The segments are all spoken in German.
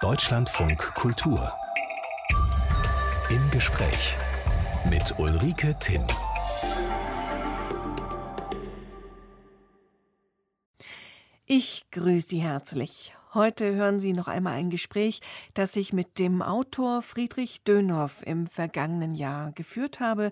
Deutschlandfunk Kultur. Im Gespräch mit Ulrike Timm. Ich grüße Sie herzlich. Heute hören Sie noch einmal ein Gespräch, das ich mit dem Autor Friedrich Dönhoff im vergangenen Jahr geführt habe.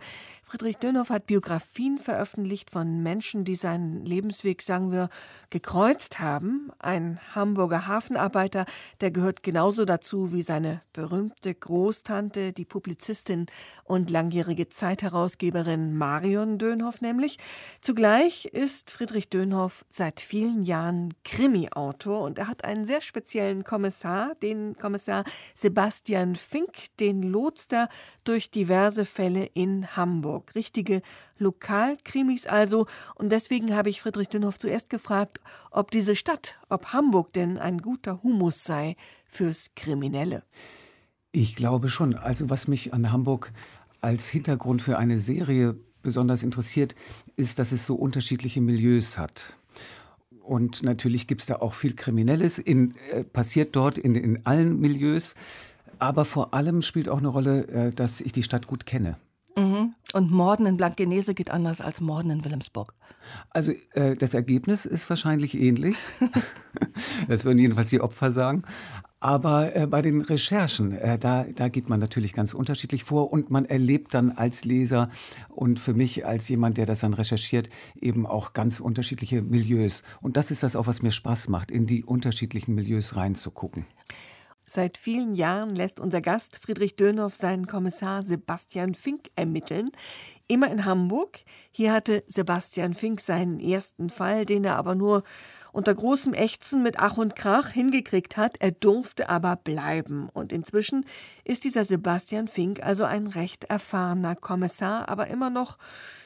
Friedrich Dönhoff hat Biografien veröffentlicht von Menschen, die seinen Lebensweg, sagen wir, gekreuzt haben. Ein Hamburger Hafenarbeiter, der gehört genauso dazu wie seine berühmte Großtante, die Publizistin und langjährige Zeitherausgeberin Marion Dönhoff nämlich. Zugleich ist Friedrich Dönhoff seit vielen Jahren Krimi-Autor und er hat einen sehr speziellen Kommissar, den Kommissar Sebastian Fink, den Lotster durch diverse Fälle in Hamburg. Hamburg. Richtige Lokalkrimis also. Und deswegen habe ich Friedrich Dünhoff zuerst gefragt, ob diese Stadt, ob Hamburg denn ein guter Humus sei fürs Kriminelle. Ich glaube schon. Also was mich an Hamburg als Hintergrund für eine Serie besonders interessiert, ist, dass es so unterschiedliche Milieus hat. Und natürlich gibt es da auch viel Kriminelles, in, äh, passiert dort in, in allen Milieus. Aber vor allem spielt auch eine Rolle, äh, dass ich die Stadt gut kenne. Mhm. Und Morden in Blankenese geht anders als Morden in Wilhelmsburg. Also äh, das Ergebnis ist wahrscheinlich ähnlich. das würden jedenfalls die Opfer sagen. Aber äh, bei den Recherchen, äh, da, da geht man natürlich ganz unterschiedlich vor und man erlebt dann als Leser und für mich als jemand, der das dann recherchiert, eben auch ganz unterschiedliche Milieus. Und das ist das auch, was mir Spaß macht, in die unterschiedlichen Milieus reinzugucken. Seit vielen Jahren lässt unser Gast Friedrich Dönhoff seinen Kommissar Sebastian Fink ermitteln. Immer in Hamburg. Hier hatte Sebastian Fink seinen ersten Fall, den er aber nur unter großem Ächzen mit Ach und Krach hingekriegt hat. Er durfte aber bleiben. Und inzwischen ist dieser Sebastian Fink also ein recht erfahrener Kommissar, aber immer noch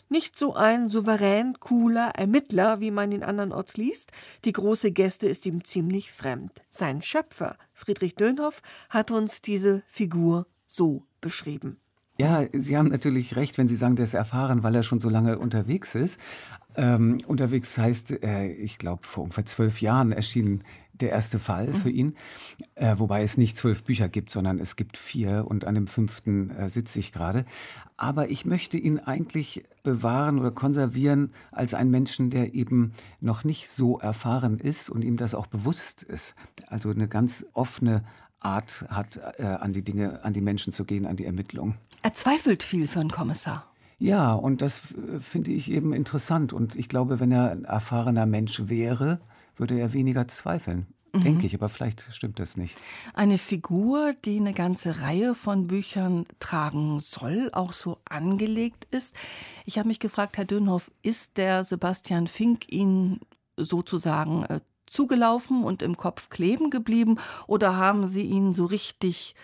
nicht so ein souverän cooler Ermittler, wie man ihn andernorts liest. Die große Gäste ist ihm ziemlich fremd. Sein Schöpfer, Friedrich Dönhoff, hat uns diese Figur so beschrieben. Ja, Sie haben natürlich recht, wenn Sie sagen, der ist erfahren, weil er schon so lange unterwegs ist. Ähm, unterwegs heißt, äh, ich glaube, vor ungefähr zwölf Jahren erschien der erste Fall mhm. für ihn, äh, wobei es nicht zwölf Bücher gibt, sondern es gibt vier und an dem fünften äh, sitze ich gerade. Aber ich möchte ihn eigentlich bewahren oder konservieren als einen Menschen, der eben noch nicht so erfahren ist und ihm das auch bewusst ist. Also eine ganz offene Art hat, äh, an die Dinge, an die Menschen zu gehen, an die Ermittlung. Er zweifelt viel für einen Kommissar. Ja, und das äh, finde ich eben interessant. Und ich glaube, wenn er ein erfahrener Mensch wäre, würde er weniger zweifeln. Mhm. Denke ich, aber vielleicht stimmt das nicht. Eine Figur, die eine ganze Reihe von Büchern tragen soll, auch so angelegt ist. Ich habe mich gefragt, Herr Dönhoff, ist der Sebastian Fink Ihnen sozusagen äh, zugelaufen und im Kopf kleben geblieben oder haben Sie ihn so richtig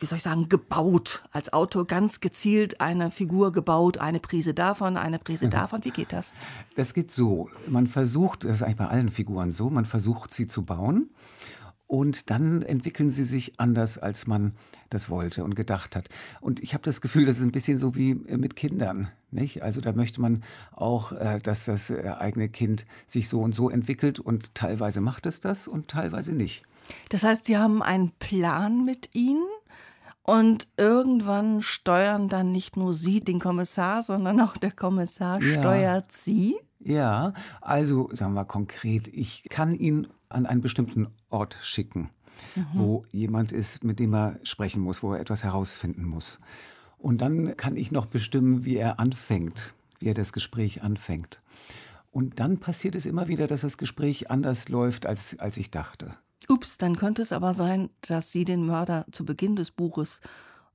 wie soll ich sagen, gebaut, als Autor ganz gezielt eine Figur gebaut, eine Prise davon, eine Prise mhm. davon. Wie geht das? Das geht so. Man versucht, das ist eigentlich bei allen Figuren so, man versucht sie zu bauen und dann entwickeln sie sich anders, als man das wollte und gedacht hat. Und ich habe das Gefühl, das ist ein bisschen so wie äh, mit Kindern. Nicht? Also da möchte man auch, äh, dass das äh, eigene Kind sich so und so entwickelt und teilweise macht es das und teilweise nicht. Das heißt, Sie haben einen Plan mit Ihnen? Und irgendwann steuern dann nicht nur Sie den Kommissar, sondern auch der Kommissar ja. steuert Sie? Ja, also sagen wir konkret, ich kann ihn an einen bestimmten Ort schicken, mhm. wo jemand ist, mit dem er sprechen muss, wo er etwas herausfinden muss. Und dann kann ich noch bestimmen, wie er anfängt, wie er das Gespräch anfängt. Und dann passiert es immer wieder, dass das Gespräch anders läuft, als, als ich dachte. Ups, dann könnte es aber sein, dass Sie den Mörder zu Beginn des Buches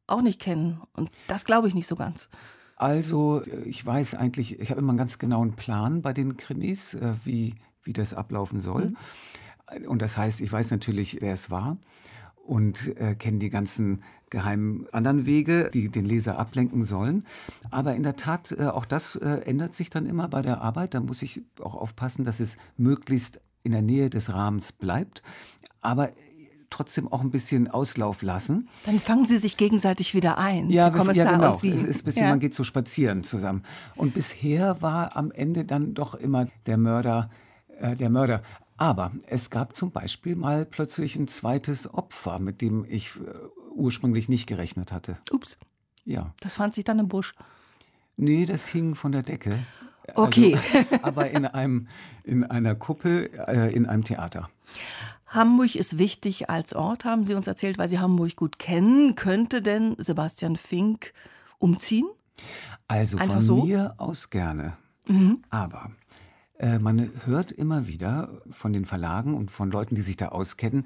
auch nicht kennen. Und das glaube ich nicht so ganz. Also, ich weiß eigentlich, ich habe immer einen ganz genauen Plan bei den Krimis, äh, wie, wie das ablaufen soll. Mhm. Und das heißt, ich weiß natürlich, wer es war und äh, kenne die ganzen geheimen anderen Wege, die den Leser ablenken sollen. Aber in der Tat, äh, auch das äh, ändert sich dann immer bei der Arbeit. Da muss ich auch aufpassen, dass es möglichst in der Nähe des Rahmens bleibt, aber trotzdem auch ein bisschen Auslauf lassen. Dann fangen Sie sich gegenseitig wieder ein. Ja, Kommissar ja genau. Es ist ein bisschen, ja. man geht so spazieren zusammen. Und bisher war am Ende dann doch immer der Mörder, äh, der Mörder. Aber es gab zum Beispiel mal plötzlich ein zweites Opfer, mit dem ich äh, ursprünglich nicht gerechnet hatte. Ups. Ja. Das fand sich dann im Busch. Nee, das hing von der Decke. Okay. Also, aber in, einem, in einer Kuppel äh, in einem Theater. Hamburg ist wichtig als Ort, haben Sie uns erzählt, weil Sie Hamburg gut kennen. Könnte denn Sebastian Fink umziehen? Also Einfach von so? mir aus gerne. Mhm. Aber äh, man hört immer wieder von den Verlagen und von Leuten, die sich da auskennen,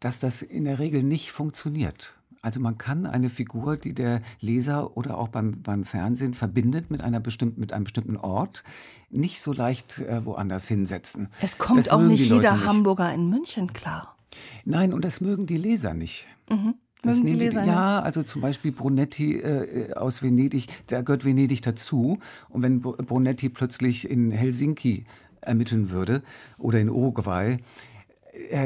dass das in der Regel nicht funktioniert. Also man kann eine Figur, die der Leser oder auch beim, beim Fernsehen verbindet mit, einer bestimmten, mit einem bestimmten Ort, nicht so leicht äh, woanders hinsetzen. Es kommt Das auch nicht die jeder nicht. Hamburger in München klar. Nein, und das mögen die Leser nicht. Das Mhm. Die nehmen Leser ja, also zum Beispiel Brunetti äh, aus Venedig, da gehört Venedig dazu. Und wenn Br- Brunetti plötzlich in Helsinki ermitteln würde oder in Uruguay, äh,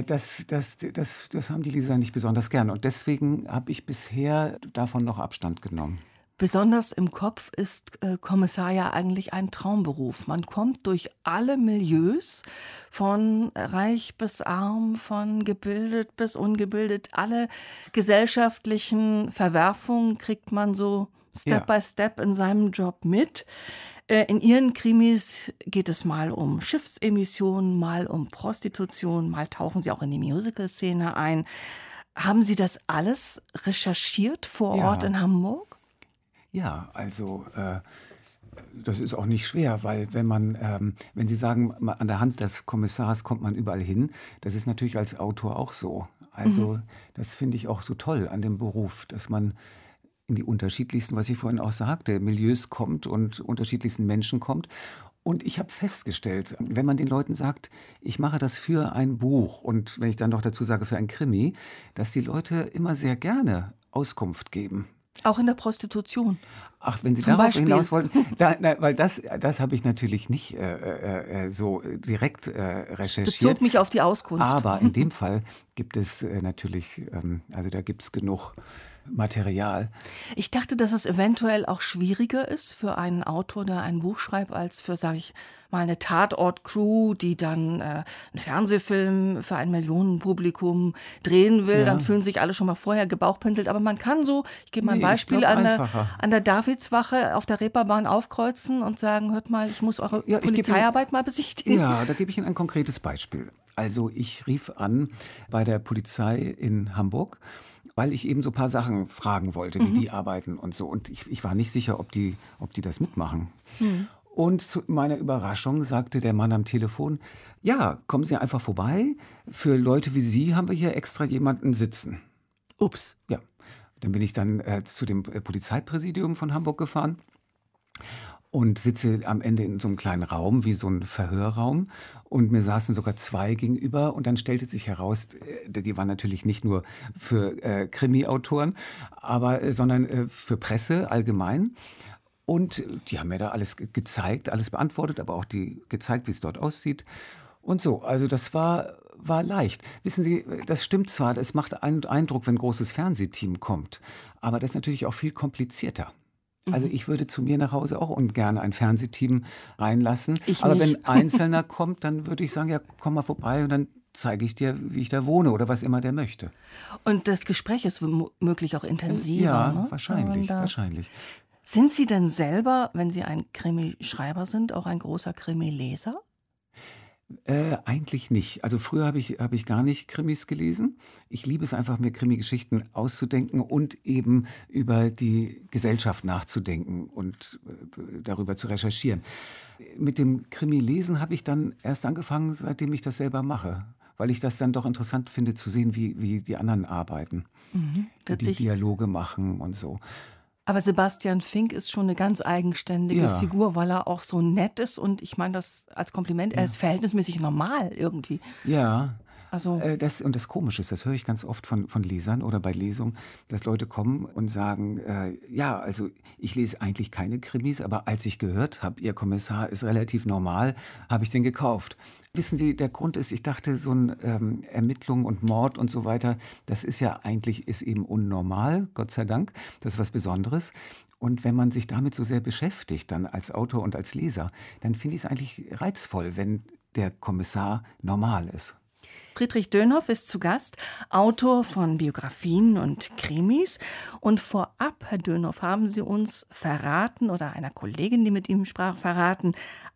das, das, das, das haben die Leser nicht besonders gern. Und deswegen habe ich bisher davon noch Abstand genommen. Besonders im Kopf ist äh, Kommissar ja eigentlich ein Traumberuf. Man kommt durch alle Milieus, von reich bis arm, von gebildet bis ungebildet. Alle gesellschaftlichen Verwerfungen kriegt man so Step Ja. by Step in seinem Job mit. Äh, In Ihren Krimis geht es mal um Schiffsemissionen, mal um Prostitution, mal tauchen Sie auch in die Musical-Szene ein. Haben Sie das alles recherchiert vor Ja. Ort in Hamburg? Ja, also äh, das ist auch nicht schwer, weil wenn man, ähm, wenn Sie sagen, an der Hand des Kommissars kommt man überall hin, das ist natürlich als Autor auch so. Also das finde ich auch so toll an dem Beruf, dass man in die unterschiedlichsten, was ich vorhin auch sagte, Milieus kommt und unterschiedlichsten Menschen kommt. Und ich habe festgestellt, wenn man den Leuten sagt, ich mache das für ein Buch und wenn ich dann noch dazu sage für ein Krimi, dass die Leute immer sehr gerne Auskunft geben. Auch in der Prostitution. Ach, wenn Sie Zum darauf Beispiel. hinaus wollten, da, na, weil das, das habe ich natürlich nicht äh, äh, äh, so direkt äh, recherchiert. Bezog mich auf die Auskunft. Aber in dem Fall gibt es äh, natürlich, ähm, also da gibt es genug Material. Ich dachte, dass es eventuell auch schwieriger ist für einen Autor, der ein Buch schreibt, als für, sage ich mal, eine Tatort-Crew, die dann äh, einen Fernsehfilm für ein Millionenpublikum drehen will. Ja. Dann fühlen sich alle schon mal vorher gebauchpinselt. Aber man kann so, ich gebe mal ein Nee, Beispiel, an der, an der Davidswache auf der Reeperbahn aufkreuzen und sagen, hört mal, ich muss eure Ja, ich geb Ihnen- Polizeiarbeit mal besichtigen. Ja, da gebe ich Ihnen ein konkretes Beispiel. Also ich rief an bei der Polizei in Hamburg, weil ich eben so ein paar Sachen fragen wollte, wie die arbeiten und so. Und ich, ich war nicht sicher, ob die, ob die das mitmachen. Und zu meiner Überraschung sagte der Mann am Telefon, ja, kommen Sie einfach vorbei. Für Leute wie Sie haben wir hier extra jemanden sitzen. Ups. Ja, dann bin ich dann äh, zu dem äh, Polizeipräsidium von Hamburg gefahren und sitze am Ende in so einem kleinen Raum, wie so ein Verhörraum. Und mir saßen sogar zwei gegenüber. Und dann stellte sich heraus, äh, die waren natürlich nicht nur für äh, Krimi-Autoren, aber, äh, sondern äh, für Presse allgemein. Und die haben mir da alles ge- gezeigt, alles beantwortet, aber auch die gezeigt, wie es dort aussieht. Und so, also das war, war leicht. Wissen Sie, das stimmt zwar, das macht einen Eindruck, wenn ein großes Fernsehteam kommt, aber das ist natürlich auch viel komplizierter. Mhm. Also ich würde zu mir nach Hause auch ungern ein Fernsehteam reinlassen. Ich aber nicht. wenn Einzelner kommt, dann würde ich sagen, ja, komm mal vorbei und dann zeige ich dir, wie ich da wohne oder was immer der möchte. Und das Gespräch ist womöglich auch intensiver. ja, ne? Wahrscheinlich, wahrscheinlich. Sind Sie denn selber, wenn Sie ein Krimi-Schreiber sind, auch ein großer Krimi-Leser? Äh, eigentlich nicht. Also früher habe ich, hab ich gar nicht Krimis gelesen. Ich liebe es einfach, mir Krimi-Geschichten auszudenken und eben über die Gesellschaft nachzudenken und äh, darüber zu recherchieren. Mit dem Krimi-Lesen habe ich dann erst angefangen, seitdem ich das selber mache. Weil ich das dann doch interessant finde, zu sehen, wie, wie die anderen arbeiten. wie Wird die Dialoge machen und so. Aber Sebastian Fink ist schon eine ganz eigenständige Ja. Figur, weil er auch so nett ist und ich meine das als Kompliment, er ist verhältnismäßig normal irgendwie. Ja, Also Äh, das, und das Komische ist, das höre ich ganz oft von, von Lesern oder bei Lesungen, dass Leute kommen und sagen, äh, ja, also ich lese eigentlich keine Krimis, aber als ich gehört habe, Ihr Kommissar ist relativ normal, habe ich den gekauft. Wissen Sie, der Grund ist, ich dachte, so ein ähm, Ermittlung und Mord und so weiter, das ist ja eigentlich, ist eben unnormal, Gott sei Dank, das ist was Besonderes. Und wenn man sich damit so sehr beschäftigt, dann als Autor und als Leser, dann finde ich es eigentlich reizvoll, wenn der Kommissar normal ist. Friedrich Dönhoff ist zu Gast, Autor von Biografien und Krimis. Und vorab, Herr Dönhoff, haben Sie uns verraten oder einer Kollegin, die mit ihm sprach, verraten,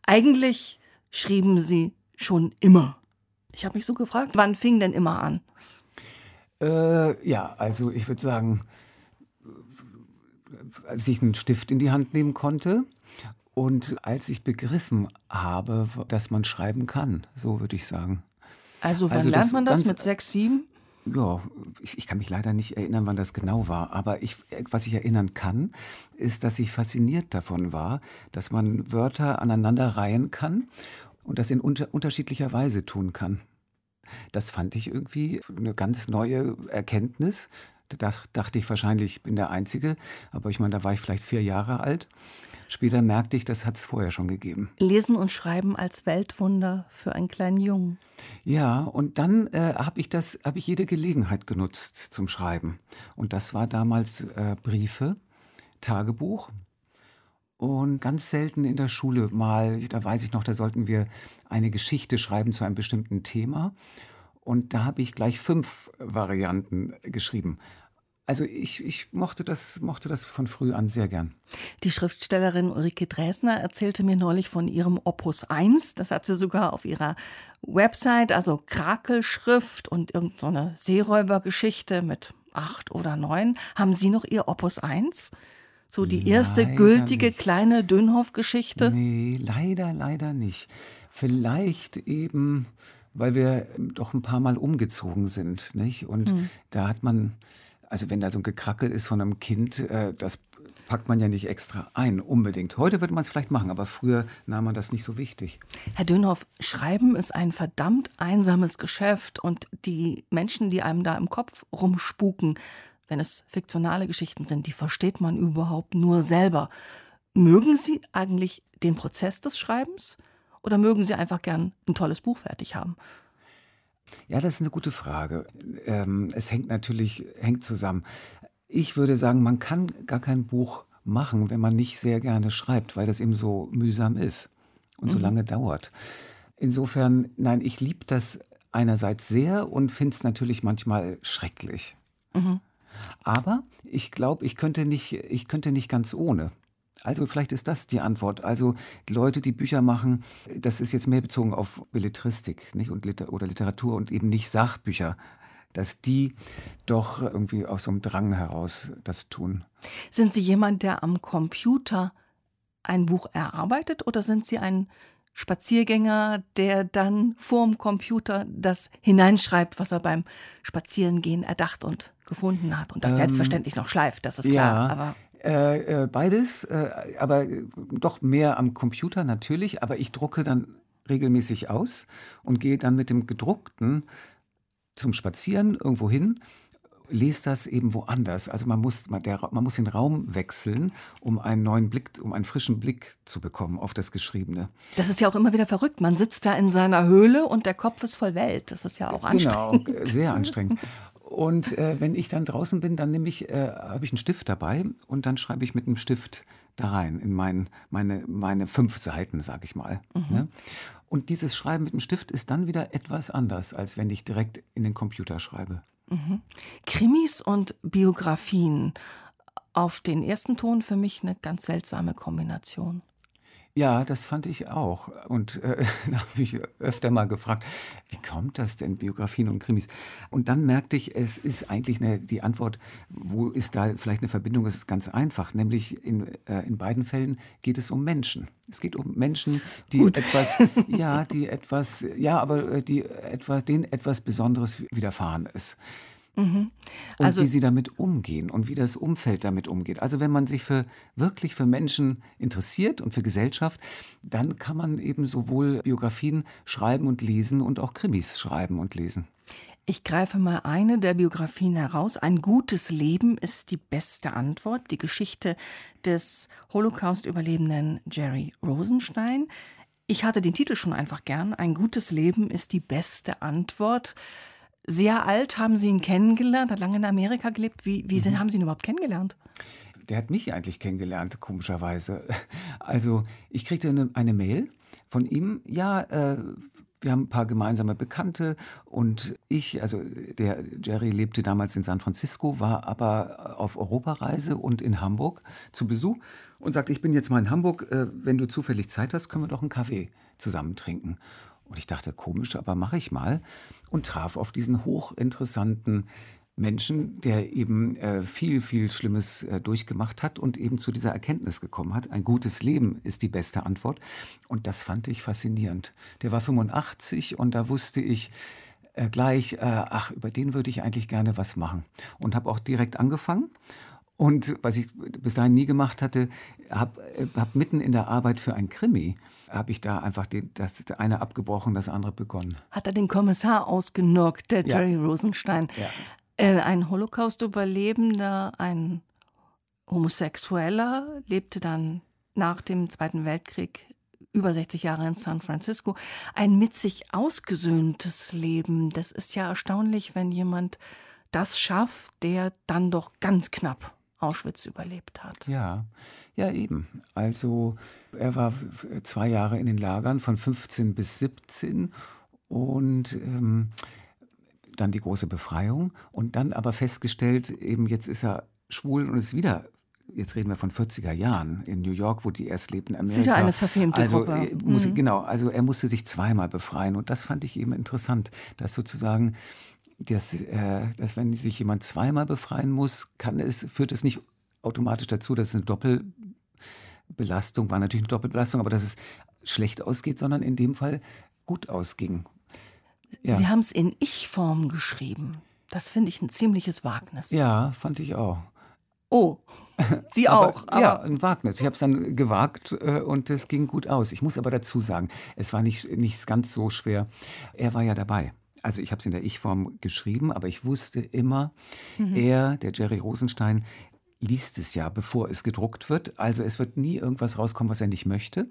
eigentlich schrieben Sie schon immer. Ich habe mich so gefragt, wann fing denn immer an? Äh, ja, also ich würde sagen, als ich einen Stift in die Hand nehmen konnte und als ich begriffen habe, dass man schreiben kann, so würde ich sagen. Also wann also lernt man das? Mit sechs, sieben? Ja, ich, ich, kann mich leider nicht erinnern, wann das genau war. Aber ich, was ich erinnern kann, ist, dass ich fasziniert davon war, dass man Wörter aneinander reihen kann und das in unter, unterschiedlicher Weise tun kann. Das fand ich irgendwie eine ganz neue Erkenntnis. Da dachte ich wahrscheinlich, ich bin der Einzige. Aber ich meine, da war ich vielleicht vier Jahre alt. Später merkte ich, das hat es vorher schon gegeben. Lesen und Schreiben als Weltwunder für einen kleinen Jungen. Ja, und dann äh, habe ich das, habe ich jede Gelegenheit genutzt zum Schreiben. Und das war damals äh, Briefe, Tagebuch und ganz selten in der Schule mal. Da weiß ich noch, da sollten wir eine Geschichte schreiben zu einem bestimmten Thema. Und da habe ich gleich fünf Varianten geschrieben. Also ich, ich mochte, das, mochte das von früh an sehr gern. Die Schriftstellerin Ulrike Dresner erzählte mir neulich von ihrem Opus 1. Das hat sie sogar auf ihrer Website, also Krakelschrift und irgendeine so Seeräubergeschichte mit acht oder neun. Haben Sie noch Ihr Opus 1? So die erste leider gültige nicht. kleine Dönhoff-Geschichte? Nee, leider, leider nicht. Vielleicht eben, weil wir doch ein paar Mal umgezogen sind, nicht? Und hm. da hat man also wenn da so ein Gekrackel ist von einem Kind, äh, das packt man ja nicht extra ein, unbedingt. Heute würde man es vielleicht machen, aber früher nahm man das nicht so wichtig. Herr Dönhoff, Schreiben ist ein verdammt einsames Geschäft und die Menschen, die einem da im Kopf rumspuken, wenn es fiktionale Geschichten sind, die versteht man überhaupt nur selber. Mögen Sie eigentlich den Prozess des Schreibens oder mögen Sie einfach gern ein tolles Buch fertig haben? Ja, das ist eine gute Frage. Ähm, es hängt natürlich hängt zusammen. Ich würde sagen, man kann gar kein Buch machen, wenn man nicht sehr gerne schreibt, weil das eben so mühsam ist und mhm. so lange dauert. Insofern, nein, ich liebe das einerseits sehr und finde es natürlich manchmal schrecklich. Mhm. Aber ich glaube, ich könnte nicht, ich könnte nicht ganz ohne. Also vielleicht ist das die Antwort. Also Leute, die Bücher machen, das ist jetzt mehr bezogen auf Belletristik nicht? Und Liter oder Literatur und eben nicht Sachbücher, dass die doch irgendwie aus so einem Drang heraus das tun. Sind Sie jemand, der am Computer ein Buch erarbeitet oder sind Sie ein Spaziergänger, der dann vorm Computer das hineinschreibt, was er beim Spazierengehen erdacht und gefunden hat und das ähm, selbstverständlich noch schleift, das ist klar. Ja, aber äh, äh, beides, äh, aber doch mehr am Computer natürlich. Aber ich drucke dann regelmäßig aus und gehe dann mit dem gedruckten zum Spazieren irgendwo hin lese das eben woanders. Also man muss, man, der, man muss den Raum wechseln, um einen neuen Blick, um einen frischen Blick zu bekommen auf das Geschriebene. Das ist ja auch immer wieder verrückt. Man sitzt da in seiner Höhle und der Kopf ist voll Welt. Das ist ja auch genau, anstrengend. Genau, sehr anstrengend. Und äh, wenn ich dann draußen bin, dann nehme ich, äh, habe ich einen Stift dabei und dann schreibe ich mit einem Stift da rein in mein, meine, meine fünf Seiten, sage ich mal. Mhm. Ne? Und dieses Schreiben mit dem Stift ist dann wieder etwas anders, als wenn ich direkt in den Computer schreibe. Mhm. Krimis und Biografien. Auf den ersten Ton für mich eine ganz seltsame Kombination. Ja, das fand ich auch. Und äh, da habe ich öfter mal gefragt, wie kommt das denn, Biografien und Krimis? Und dann merkte ich, es ist eigentlich eine, die Antwort, wo ist da vielleicht eine Verbindung? Es ist ganz einfach, nämlich in, äh, in beiden Fällen geht es um Menschen. Es geht um Menschen, die Gut. etwas, ja, die etwas, ja, aber äh, die etwas, denen etwas Besonderes widerfahren ist. Mhm. Also, und wie sie damit umgehen und wie das Umfeld damit umgeht. Also wenn man sich für wirklich für Menschen interessiert und für Gesellschaft, dann kann man eben sowohl Biografien schreiben und lesen und auch Krimis schreiben und lesen. Ich greife mal eine der Biografien heraus. Ein gutes Leben ist die beste Antwort. Die Geschichte des Holocaust-Überlebenden Jerry Rosenstein. Ich hatte den Titel schon einfach gern. Ein gutes Leben ist die beste Antwort sehr alt, haben Sie ihn kennengelernt, hat lange in Amerika gelebt. Wie, wie mhm. haben Sie ihn überhaupt kennengelernt? Der hat mich eigentlich kennengelernt, komischerweise. Also ich kriegte eine, eine Mail von ihm, ja, äh, wir haben ein paar gemeinsame Bekannte und ich, also der Jerry lebte damals in San Francisco, war aber auf Europareise und in Hamburg zu Besuch und sagte, ich bin jetzt mal in Hamburg, äh, wenn du zufällig Zeit hast, können wir doch einen Kaffee zusammen trinken. Und ich dachte, komisch, aber mache ich mal und traf auf diesen hochinteressanten Menschen, der eben äh, viel, viel Schlimmes äh, durchgemacht hat und eben zu dieser Erkenntnis gekommen hat. Ein gutes Leben ist die beste Antwort. Und das fand ich faszinierend. Der war 85 und da wusste ich äh, gleich, äh, ach, über den würde ich eigentlich gerne was machen. Und habe auch direkt angefangen. Und was ich bis dahin nie gemacht hatte, habe äh, hab mitten in der Arbeit für ein Krimi, habe ich da einfach den, das eine abgebrochen, das andere begonnen. Hat er den Kommissar ausgenockt, der Jerry ja. Rosenstein. Ja. Äh, ein Holocaust-Überlebender, ein Homosexueller, lebte dann nach dem Zweiten Weltkrieg über 60 Jahre in San Francisco. Ein mit sich ausgesöhntes Leben. Das ist ja erstaunlich, wenn jemand das schafft, der dann doch ganz knapp Auschwitz überlebt hat. Ja, ja eben. Also er war zwei Jahre in den Lagern von 15 bis 17 und ähm, dann die große Befreiung und dann aber festgestellt, eben jetzt ist er schwul und ist wieder jetzt reden wir von 40er Jahren in New York, wo die erst lebten, Amerika. Wieder eine verfemte also, Gruppe. Äh, muss, mhm. Genau, also er musste sich zweimal befreien und das fand ich eben interessant, dass sozusagen, dass, äh, dass wenn sich jemand zweimal befreien muss, kann es, führt es nicht automatisch dazu, dass es eine Doppelbelastung war, natürlich eine Doppelbelastung, aber dass es schlecht ausgeht, sondern in dem Fall gut ausging. Ja. Sie haben es in Ich-Form geschrieben. Das finde ich ein ziemliches Wagnis. Ja, fand ich auch. Oh, Sie auch. Aber, ja, ein Wagnis. Ich habe es dann gewagt äh, und es ging gut aus. Ich muss aber dazu sagen, es war nicht, nicht ganz so schwer. Er war ja dabei. Also ich habe es in der Ich-Form geschrieben, aber ich wusste immer, mhm. er, der Jerry Rosenstein, liest es ja, bevor es gedruckt wird. Also es wird nie irgendwas rauskommen, was er nicht möchte.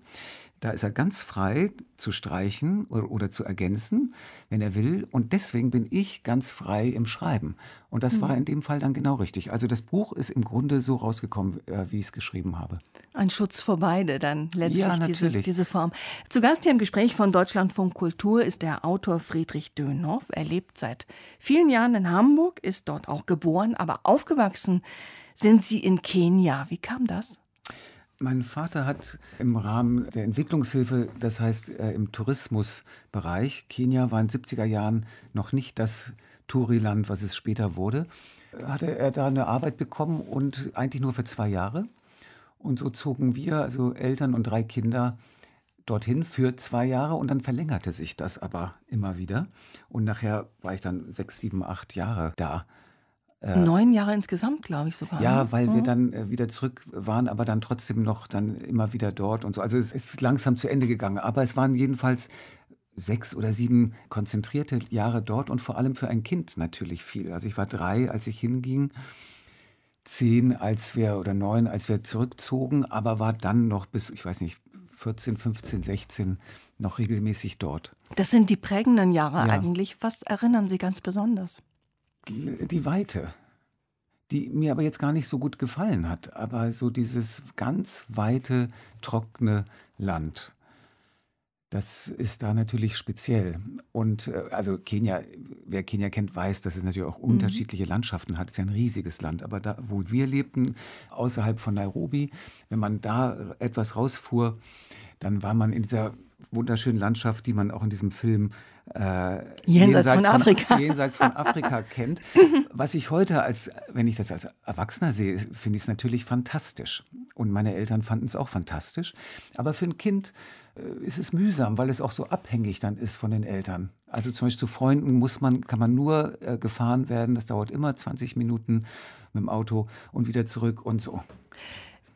Da ist er ganz frei zu streichen oder, oder, zu ergänzen, wenn er will. Und deswegen bin ich ganz frei im Schreiben. Und das mhm. war in dem Fall dann genau richtig. Also das Buch ist im Grunde so rausgekommen, äh, wie ich es geschrieben habe. Ein Schutz vor beide dann letztlich ja, diese, diese Form. Zu Gast hier im Gespräch von Deutschlandfunk Kultur ist der Autor Friedrich Dönhoff. Er lebt seit vielen Jahren in Hamburg, ist dort auch geboren, aber aufgewachsen sind Sie in Kenia. Wie kam das? Mein Vater hat im Rahmen der Entwicklungshilfe, das heißt äh, im Tourismusbereich, Kenia war in den 70er Jahren noch nicht das Touriland, was es später wurde, hatte er da eine Arbeit bekommen und eigentlich nur für zwei Jahre. Und so zogen wir, also Eltern und drei Kinder, dorthin für zwei Jahre und dann verlängerte sich das aber immer wieder. Und nachher war ich dann sechs, sieben, acht Jahre da. Äh, Neun Jahre insgesamt, glaube ich sogar. Ja, ne? weil mhm. wir dann äh, wieder zurück waren, aber dann trotzdem noch dann immer wieder dort und so. Also es ist langsam zu Ende gegangen. Aber es waren jedenfalls sechs oder sieben konzentrierte Jahre dort und vor allem für ein Kind natürlich viel. Also ich war drei, als ich hinging, zehn, als wir oder neun, als wir zurückzogen, aber war dann noch bis, ich weiß nicht, 14, 15, 16 noch regelmäßig dort. Das sind die prägenden Jahre ja. eigentlich. Was erinnern Sie ganz besonders? Die Weite, die mir aber jetzt gar nicht so gut gefallen hat. Aber so dieses ganz weite, trockene Land, das ist da natürlich speziell. Und äh, also Kenia, wer Kenia kennt, weiß, dass es natürlich auch mhm. unterschiedliche Landschaften hat. Es ist ja ein riesiges Land. Aber da, wo wir lebten, außerhalb von Nairobi, wenn man da etwas rausfuhr, dann war man in dieser wunderschönen Landschaft, die man auch in diesem Film äh, jenseits, jenseits, von Afrika, von, jenseits von Afrika kennt. Was ich heute als, wenn ich das als Erwachsener sehe, finde ich es natürlich fantastisch. Und meine Eltern fanden es auch fantastisch. Aber für ein Kind äh, ist es mühsam, weil es auch so abhängig dann ist von den Eltern. Also zum Beispiel zu Freunden muss man, kann man nur äh, gefahren werden. Das dauert immer 20 Minuten mit dem Auto und wieder zurück und so.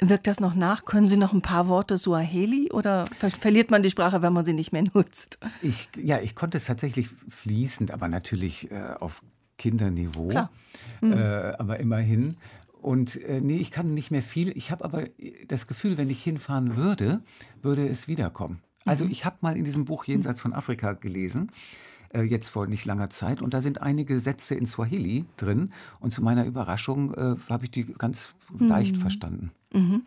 Wirkt das noch nach? Können Sie noch ein paar Worte Suaheli oder ver verliert man die Sprache, wenn man sie nicht mehr nutzt? Ich, ja, ich konnte es tatsächlich fließend, aber natürlich äh, auf Kinderniveau. Klar. Mhm. Äh, aber immerhin. Und äh, nee, ich kann nicht mehr viel. Ich habe aber das Gefühl, wenn ich hinfahren würde, würde es wiederkommen. Also mhm. ich habe mal in diesem Buch Jenseits von Afrika gelesen, äh, jetzt vor nicht langer Zeit. Und da sind einige Sätze in Swahili drin. Und zu meiner Überraschung äh, habe ich die ganz mhm. leicht verstanden. Mhm.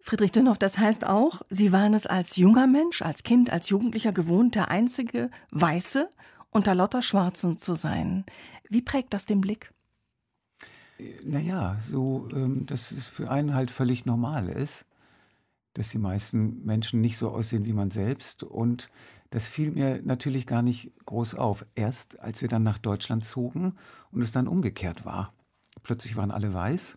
Friedrich Dönhoff, das heißt auch, Sie waren es als junger Mensch, als Kind, als Jugendlicher gewohnt, der einzige Weiße unter lauter Schwarzen zu sein. Wie prägt das den Blick? Naja, so, ähm, dass es für einen halt völlig normal ist, dass die meisten Menschen nicht so aussehen wie man selbst. Und das fiel mir natürlich gar nicht groß auf. Erst als wir dann nach Deutschland zogen und es dann umgekehrt war. Plötzlich waren alle weiß.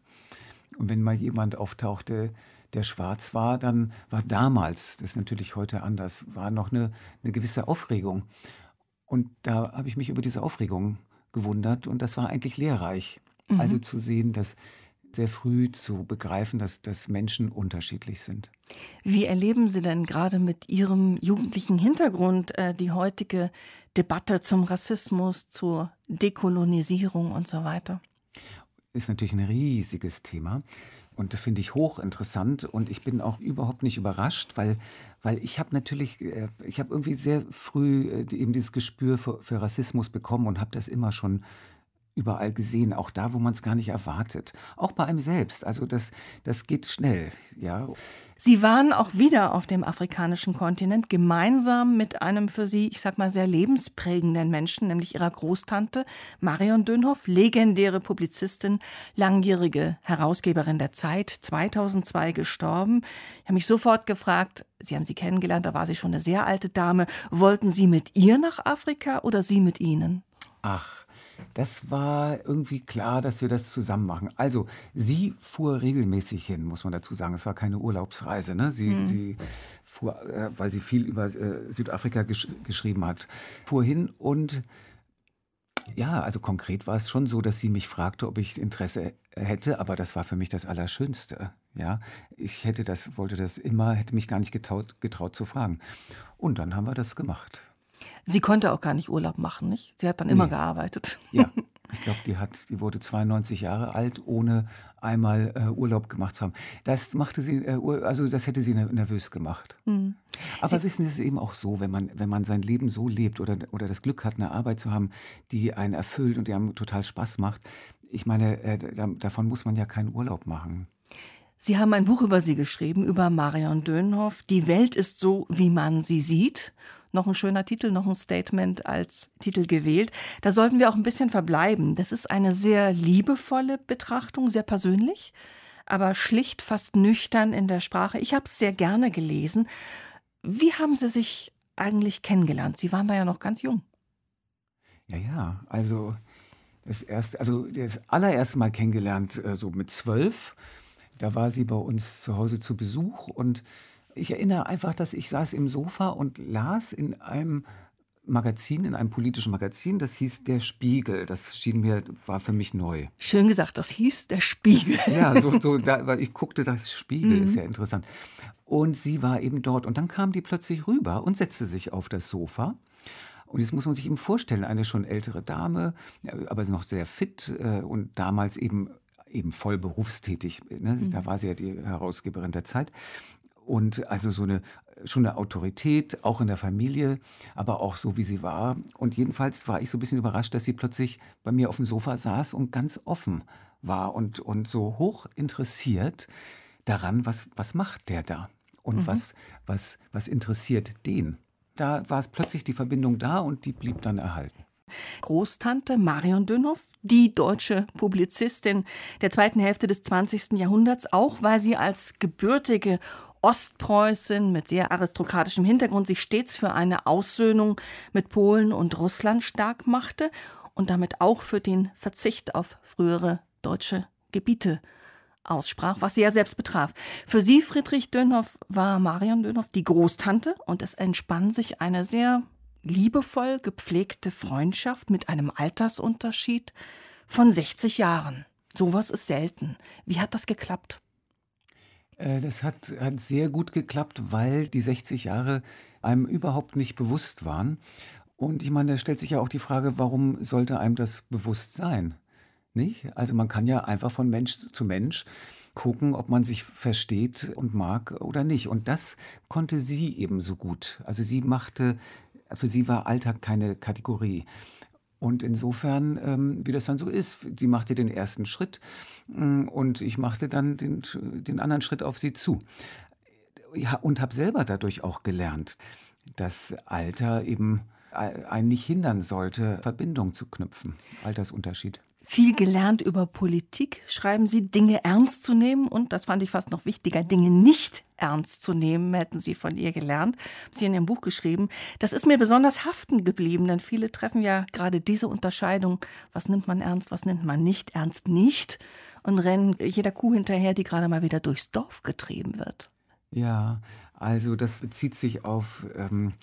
Und wenn mal jemand auftauchte, der schwarz war, dann war damals, das ist natürlich heute anders, war noch eine, eine gewisse Aufregung. Und da habe ich mich über diese Aufregung gewundert und das war eigentlich lehrreich. Mhm. Also zu sehen, dass sehr früh zu begreifen, dass, dass Menschen unterschiedlich sind. Wie erleben Sie denn gerade mit Ihrem jugendlichen Hintergrund äh, die heutige Debatte zum Rassismus, zur Dekolonisierung und so weiter? Ist natürlich ein riesiges Thema. Und das finde ich hochinteressant und ich bin auch überhaupt nicht überrascht, weil, weil ich habe natürlich, äh, ich habe irgendwie sehr früh äh, eben dieses Gespür für, für Rassismus bekommen und habe das immer schon überall gesehen, auch da, wo man es gar nicht erwartet. Auch bei einem selbst. Also das, das geht schnell, ja. Sie waren auch wieder auf dem afrikanischen Kontinent, gemeinsam mit einem für Sie, ich sag mal, sehr lebensprägenden Menschen, nämlich Ihrer Großtante Marion Dönhoff, legendäre Publizistin, langjährige Herausgeberin der Zeit, 2002 gestorben. Ich habe mich sofort gefragt, Sie haben sie kennengelernt, da war sie schon eine sehr alte Dame. Wollten Sie mit ihr nach Afrika oder Sie mit Ihnen? Ach, das war irgendwie klar, dass wir das zusammen machen. Also, sie fuhr regelmäßig hin, muss man dazu sagen. Es war keine Urlaubsreise. Ne? Sie, mhm. sie fuhr, äh, weil sie viel über äh, Südafrika gesch geschrieben hat, fuhr hin und ja, also konkret war es schon so, dass sie mich fragte, ob ich Interesse hätte, aber das war für mich das Allerschönste. Ja, ich hätte das, wollte das immer, hätte mich gar nicht getraut, getraut zu fragen. Und dann haben wir das gemacht. Sie konnte auch gar nicht Urlaub machen, nicht? Sie hat dann immer nee. gearbeitet. Ja, ich glaube, die hat, die wurde 92 Jahre alt, ohne einmal äh, Urlaub gemacht zu haben. Das machte sie, äh, also das hätte sie nervös gemacht. Mhm. Aber sie wissen, es ist eben auch so, wenn man, wenn man sein Leben so lebt oder, oder das Glück hat, eine Arbeit zu haben, die einen erfüllt und die einem total Spaß macht. Ich meine, äh, da, davon muss man ja keinen Urlaub machen. Sie haben ein Buch über sie geschrieben, über Marion Dönhoff. Die Welt ist so, wie man sie sieht noch ein schöner Titel, noch ein Statement als Titel gewählt. Da sollten wir auch ein bisschen verbleiben. Das ist eine sehr liebevolle Betrachtung, sehr persönlich, aber schlicht, fast nüchtern in der Sprache. Ich habe es sehr gerne gelesen. Wie haben Sie sich eigentlich kennengelernt? Sie waren da ja noch ganz jung. Ja, ja, also das erste, also das allererste Mal kennengelernt, äh, so mit zwölf. Da war sie bei uns zu Hause zu Besuch und ich erinnere einfach, dass ich saß im Sofa und las in einem Magazin, in einem politischen Magazin, das hieß Der Spiegel. Das schien mir, war für mich neu. Schön gesagt, das hieß Der Spiegel. Ja, so, so da, weil ich guckte, das Spiegel mhm. ist ja interessant. Und sie war eben dort. Und dann kam die plötzlich rüber und setzte sich auf das Sofa. Und jetzt muss man sich eben vorstellen, eine schon ältere Dame, aber noch sehr fit äh, und damals eben eben voll berufstätig. Ne? Mhm. Da war sie ja die Herausgeberin der Zeit. Und also so eine, schon eine Autorität, auch in der Familie, aber auch so, wie sie war. Und jedenfalls war ich so ein bisschen überrascht, dass sie plötzlich bei mir auf dem Sofa saß und ganz offen war und, und so hoch interessiert daran, was, was macht der da? Und mhm. was, was, was interessiert den? Da war es plötzlich die Verbindung da und die blieb dann erhalten. Großtante Marion Dönhoff, die deutsche Publizistin der zweiten Hälfte des 20. Jahrhunderts, auch weil sie als gebürtige Ostpreußin mit sehr aristokratischem Hintergrund sich stets für eine Aussöhnung mit Polen und Russland stark machte und damit auch für den Verzicht auf frühere deutsche Gebiete aussprach, was sie ja selbst betraf. Für sie, Friedrich Dönhoff, war Marion Dönhoff die Großtante und es entspann sich eine sehr liebevoll gepflegte Freundschaft mit einem Altersunterschied von 60 Jahren. Sowas ist selten. Wie hat das geklappt? Äh, das hat, hat sehr gut geklappt, weil die 60 Jahre einem überhaupt nicht bewusst waren. Und ich meine, da stellt sich ja auch die Frage, warum sollte einem das bewusst sein? Nicht? Also man kann ja einfach von Mensch zu Mensch gucken, ob man sich versteht und mag oder nicht. Und das konnte sie eben so gut. Also sie machte, für sie war Alltag keine Kategorie. Und insofern, ähm, wie das dann so ist, sie machte den ersten Schritt mm, und ich machte dann den, den anderen Schritt auf sie zu. Ja, und habe selber dadurch auch gelernt, dass Alter eben einen nicht hindern sollte, Verbindung zu knüpfen. Altersunterschied viel gelernt über Politik, schreiben Sie, Dinge ernst zu nehmen und, das fand ich fast noch wichtiger, Dinge nicht ernst zu nehmen, hätten Sie von ihr gelernt. Haben Sie in Ihrem Buch geschrieben. Das ist mir besonders haften geblieben, denn viele treffen ja gerade diese Unterscheidung, was nimmt man ernst, was nimmt man nicht ernst, nicht und rennen jeder Kuh hinterher, die gerade mal wieder durchs Dorf getrieben wird. Ja, also das bezieht sich auf ähm,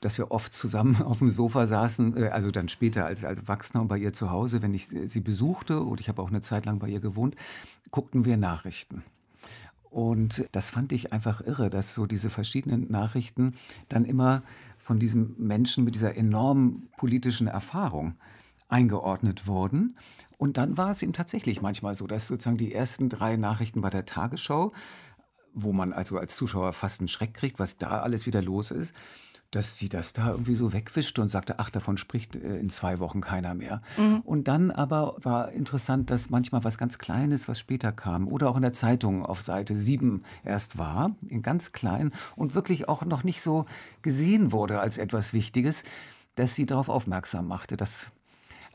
dass wir oft zusammen auf dem Sofa saßen, äh, also dann später als, als Erwachsener bei ihr zu Hause, wenn ich sie besuchte und ich habe auch eine Zeit lang bei ihr gewohnt, guckten wir Nachrichten. Und das fand ich einfach irre, dass so diese verschiedenen Nachrichten dann immer von diesem Menschen mit dieser enormen politischen Erfahrung eingeordnet wurden. Und dann war es eben tatsächlich manchmal so, dass sozusagen die ersten drei Nachrichten bei der Tagesschau, wo man also als Zuschauer fast einen Schreck kriegt, was da alles wieder los ist, dass sie das da irgendwie so wegwischte und sagte, ach, davon spricht äh, in zwei Wochen keiner mehr. Mhm. Und dann aber war interessant, dass manchmal was ganz Kleines, was später kam, oder auch in der Zeitung auf Seite 7 erst war, in ganz klein und wirklich auch noch nicht so gesehen wurde als etwas Wichtiges, dass sie darauf aufmerksam machte, dass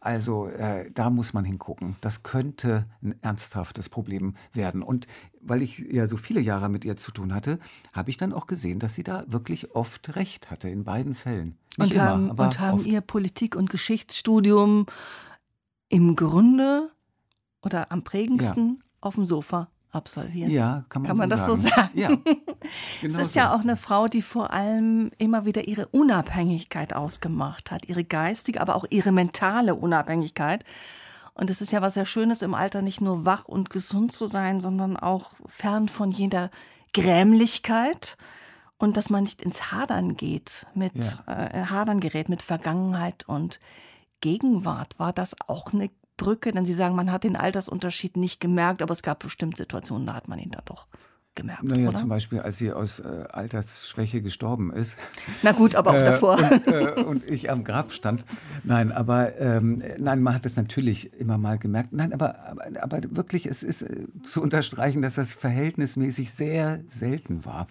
also äh, da muss man hingucken. Das könnte ein ernsthaftes Problem werden. Und weil ich ja so viele Jahre mit ihr zu tun hatte, habe ich dann auch gesehen, dass sie da wirklich oft recht hatte, in beiden Fällen. Nicht und immer, haben, und haben ihr Politik- und Geschichtsstudium im Grunde oder am prägendsten ja. auf dem Sofa absolviert. Ja, kann man, kann man so das sagen. so sagen? Ja. Genau es ist so. ja auch eine Frau, die vor allem immer wieder ihre Unabhängigkeit ausgemacht hat, ihre geistige, aber auch ihre mentale Unabhängigkeit. Und es ist ja was sehr Schönes im Alter, nicht nur wach und gesund zu sein, sondern auch fern von jeder Grämlichkeit und dass man nicht ins Hadern geht, mit ja. äh, Hadern gerät mit Vergangenheit und Gegenwart. War das auch eine Brücke? Denn Sie sagen, man hat den Altersunterschied nicht gemerkt, aber es gab bestimmt Situationen, da hat man ihn da doch gemerkt. Naja, oder? zum Beispiel, als sie aus äh, Altersschwäche gestorben ist. Na gut, aber auch äh, davor. Und, äh, und, ich am Grab stand. Nein, aber ähm, nein, man hat es natürlich immer mal gemerkt. Nein, aber, aber, aber wirklich, es ist äh, zu unterstreichen, dass das verhältnismäßig sehr selten war.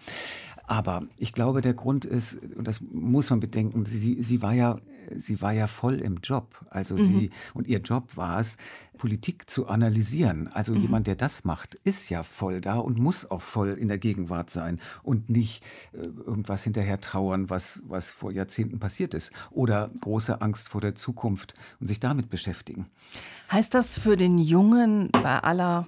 Aber ich glaube, der Grund ist, und das muss man bedenken, sie, sie war ja sie war ja voll im Job. Also mhm. sie, und ihr Job war es, Politik zu analysieren. Also mhm. jemand, der das macht, ist ja voll da und muss auch voll in der Gegenwart sein und nicht äh, irgendwas hinterher trauern, was, was vor Jahrzehnten passiert ist. Oder große Angst vor der Zukunft und sich damit beschäftigen. Heißt das für den Jungen bei aller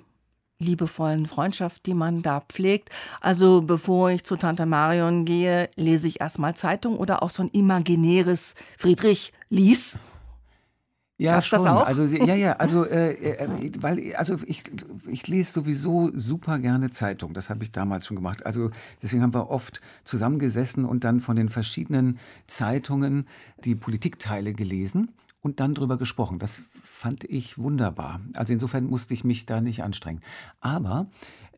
liebevollen Freundschaft, die man da pflegt. Also bevor ich zu Tante Marion gehe, lese ich erstmal Zeitung oder auch so ein imaginäres Friedrich lies. Ja, Darfst schon. Also ja, ja, also äh, äh, weil also ich, ich lese sowieso super gerne Zeitung. Das habe ich damals schon gemacht. Also deswegen haben wir oft zusammengesessen und dann von den verschiedenen Zeitungen die Politikteile gelesen und dann drüber gesprochen. Das fand ich wunderbar. Also insofern musste ich mich da nicht anstrengen. Aber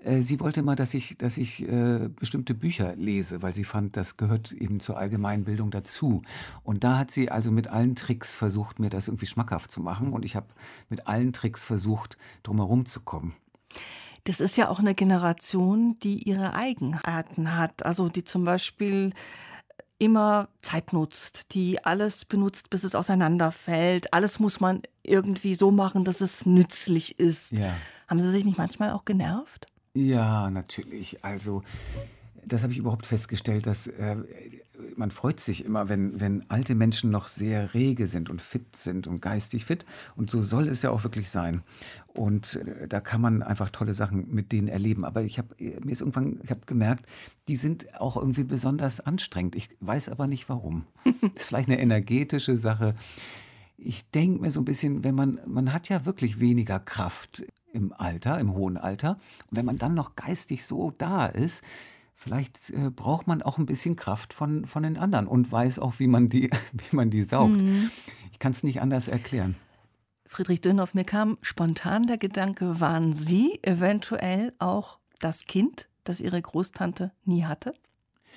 äh, sie wollte mal, dass ich, dass ich äh, bestimmte Bücher lese, weil sie fand, das gehört eben zur Allgemeinbildung dazu. Und da hat sie also mit allen Tricks versucht, mir das irgendwie schmackhaft zu machen. Und ich habe mit allen Tricks versucht, drumherum zu kommen. Das ist ja auch eine Generation, die ihre Eigenarten hat. Also die zum Beispiel immer Zeit nutzt, die alles benutzt, bis es auseinanderfällt. Alles muss man irgendwie so machen, dass es nützlich ist. Ja. Haben Sie sich nicht manchmal auch genervt? Ja, natürlich. Also das habe ich überhaupt festgestellt, dass äh, man freut sich immer, wenn, wenn alte Menschen noch sehr rege sind und fit sind und geistig fit. Und so soll es ja auch wirklich sein. Und äh, da kann man einfach tolle Sachen mit denen erleben. Aber ich habe mir ist irgendwann, ich habe gemerkt, die sind auch irgendwie besonders anstrengend. Ich weiß aber nicht warum. das ist vielleicht eine energetische Sache. Ich denke mir so ein bisschen, wenn man, man hat ja wirklich weniger Kraft im Alter, im hohen Alter. Und wenn man dann noch geistig so da ist, Vielleicht äh, braucht man auch ein bisschen Kraft von, von den anderen und weiß auch, wie man die, wie man die saugt. Mhm. Ich kann es nicht anders erklären. Friedrich Dönhoff, mir kam spontan der Gedanke, waren Sie eventuell auch das Kind, das Ihre Großtante nie hatte?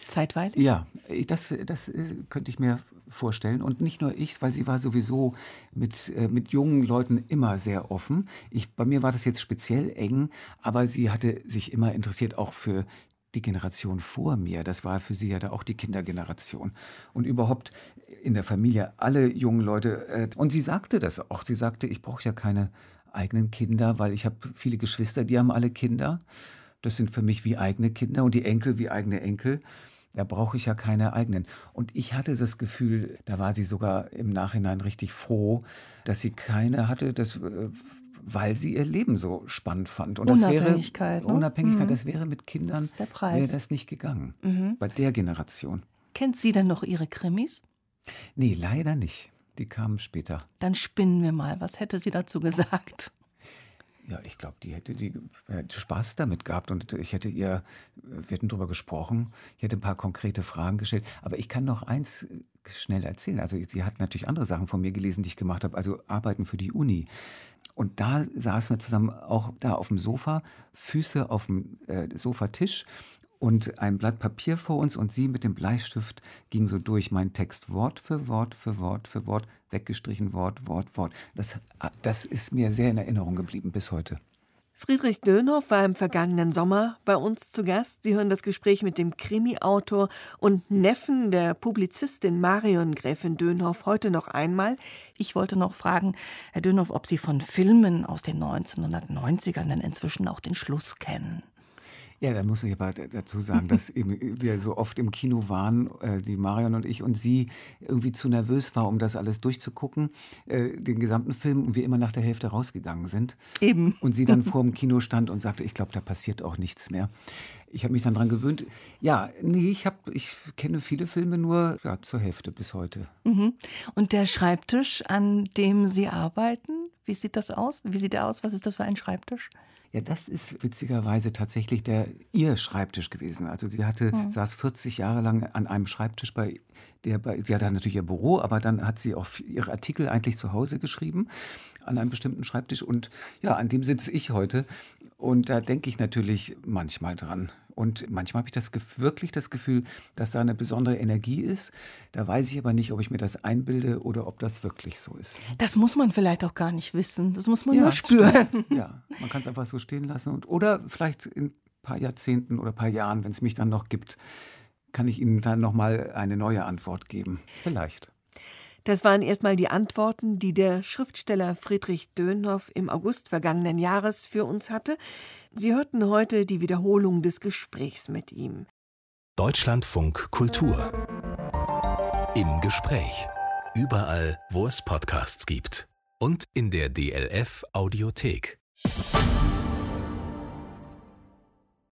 Zeitweilig? Ja, das, das äh, könnte ich mir vorstellen. Und nicht nur ich, weil sie war sowieso mit, äh, mit jungen Leuten immer sehr offen. Ich, bei mir war das jetzt speziell eng, aber sie hatte sich immer interessiert auch für die Generation vor mir. Das war für sie ja da auch die Kindergeneration. Und überhaupt in der Familie alle jungen Leute. Äh, und sie sagte das auch. Sie sagte, ich brauche ja keine eigenen Kinder, weil ich habe viele Geschwister, die haben alle Kinder. Das sind für mich wie eigene Kinder und die Enkel wie eigene Enkel. Da brauche ich ja keine eigenen. Und ich hatte das Gefühl, da war sie sogar im Nachhinein richtig froh, dass sie keine hatte, das, äh, weil sie ihr Leben so spannend fand. Und Unabhängigkeit. Das wäre, ne? Unabhängigkeit, mhm. das wäre mit Kindern das wäre das nicht gegangen. Mhm. Bei der Generation. Kennt sie denn noch ihre Krimis? Nee, leider nicht. Die kamen später. Dann spinnen wir mal. Was hätte sie dazu gesagt? Ja, ich glaube, die hätte die hätte Spaß damit gehabt und ich hätte ihr, wir hätten darüber gesprochen, ich hätte ein paar konkrete Fragen gestellt. Aber ich kann noch eins schnell erzählen. Also sie hat natürlich andere Sachen von mir gelesen, die ich gemacht habe, also Arbeiten für die Uni. Und da saßen wir zusammen auch da auf dem Sofa, Füße auf dem äh, Sofatisch und ein Blatt Papier vor uns und sie mit dem Bleistift ging so durch meinen Text Wort für Wort für Wort für Wort, weggestrichen Wort, Wort, Wort. Das, das ist mir sehr in Erinnerung geblieben bis heute. Friedrich Dönhoff war im vergangenen Sommer bei uns zu Gast. Sie hören das Gespräch mit dem Krimi-Autor und Neffen der Publizistin Marion Gräfin Dönhoff heute noch einmal. Ich wollte noch fragen, Herr Dönhoff, ob Sie von Filmen aus den 1990ern denn inzwischen auch den Schluss kennen. Ja, da muss ich aber dazu sagen, dass eben wir so oft im Kino waren, äh, die Marion und ich, und sie irgendwie zu nervös war, um das alles durchzugucken, äh, den gesamten Film, und wir immer nach der Hälfte rausgegangen sind. Eben. Und sie dann vor dem Kino stand und sagte, ich glaube, da passiert auch nichts mehr. Ich habe mich dann daran gewöhnt. Ja, nee, ich, hab, ich kenne viele Filme nur ja, zur Hälfte bis heute. Mhm. Und der Schreibtisch, an dem Sie arbeiten, wie sieht das aus? Wie sieht der aus? Was ist das für ein Schreibtisch? Ja, das ist witzigerweise tatsächlich der ihr Schreibtisch gewesen. Also sie hatte, mhm. saß 40 Jahre lang an einem Schreibtisch bei der, bei, sie hatte natürlich ihr Büro, aber dann hat sie auch ihre Artikel eigentlich zu Hause geschrieben an einem bestimmten Schreibtisch und ja, an dem sitze ich heute und da denke ich natürlich manchmal dran. Und manchmal habe ich das wirklich das Gefühl, dass da eine besondere Energie ist. Da weiß ich aber nicht, ob ich mir das einbilde oder ob das wirklich so ist. Das muss man vielleicht auch gar nicht wissen. Das muss man ja, nur spüren. Stimmt. Ja, man kann es einfach so stehen lassen. Und, oder vielleicht in ein paar Jahrzehnten oder ein paar Jahren, wenn es mich dann noch gibt, kann ich Ihnen dann noch mal eine neue Antwort geben. Vielleicht. Das waren erstmal die Antworten, die der Schriftsteller Friedrich Dönhoff im August vergangenen Jahres für uns hatte. Sie hörten heute die Wiederholung des Gesprächs mit ihm. Deutschlandfunk Kultur. Im Gespräch. Überall, wo es Podcasts gibt. Und in der DLF Audiothek.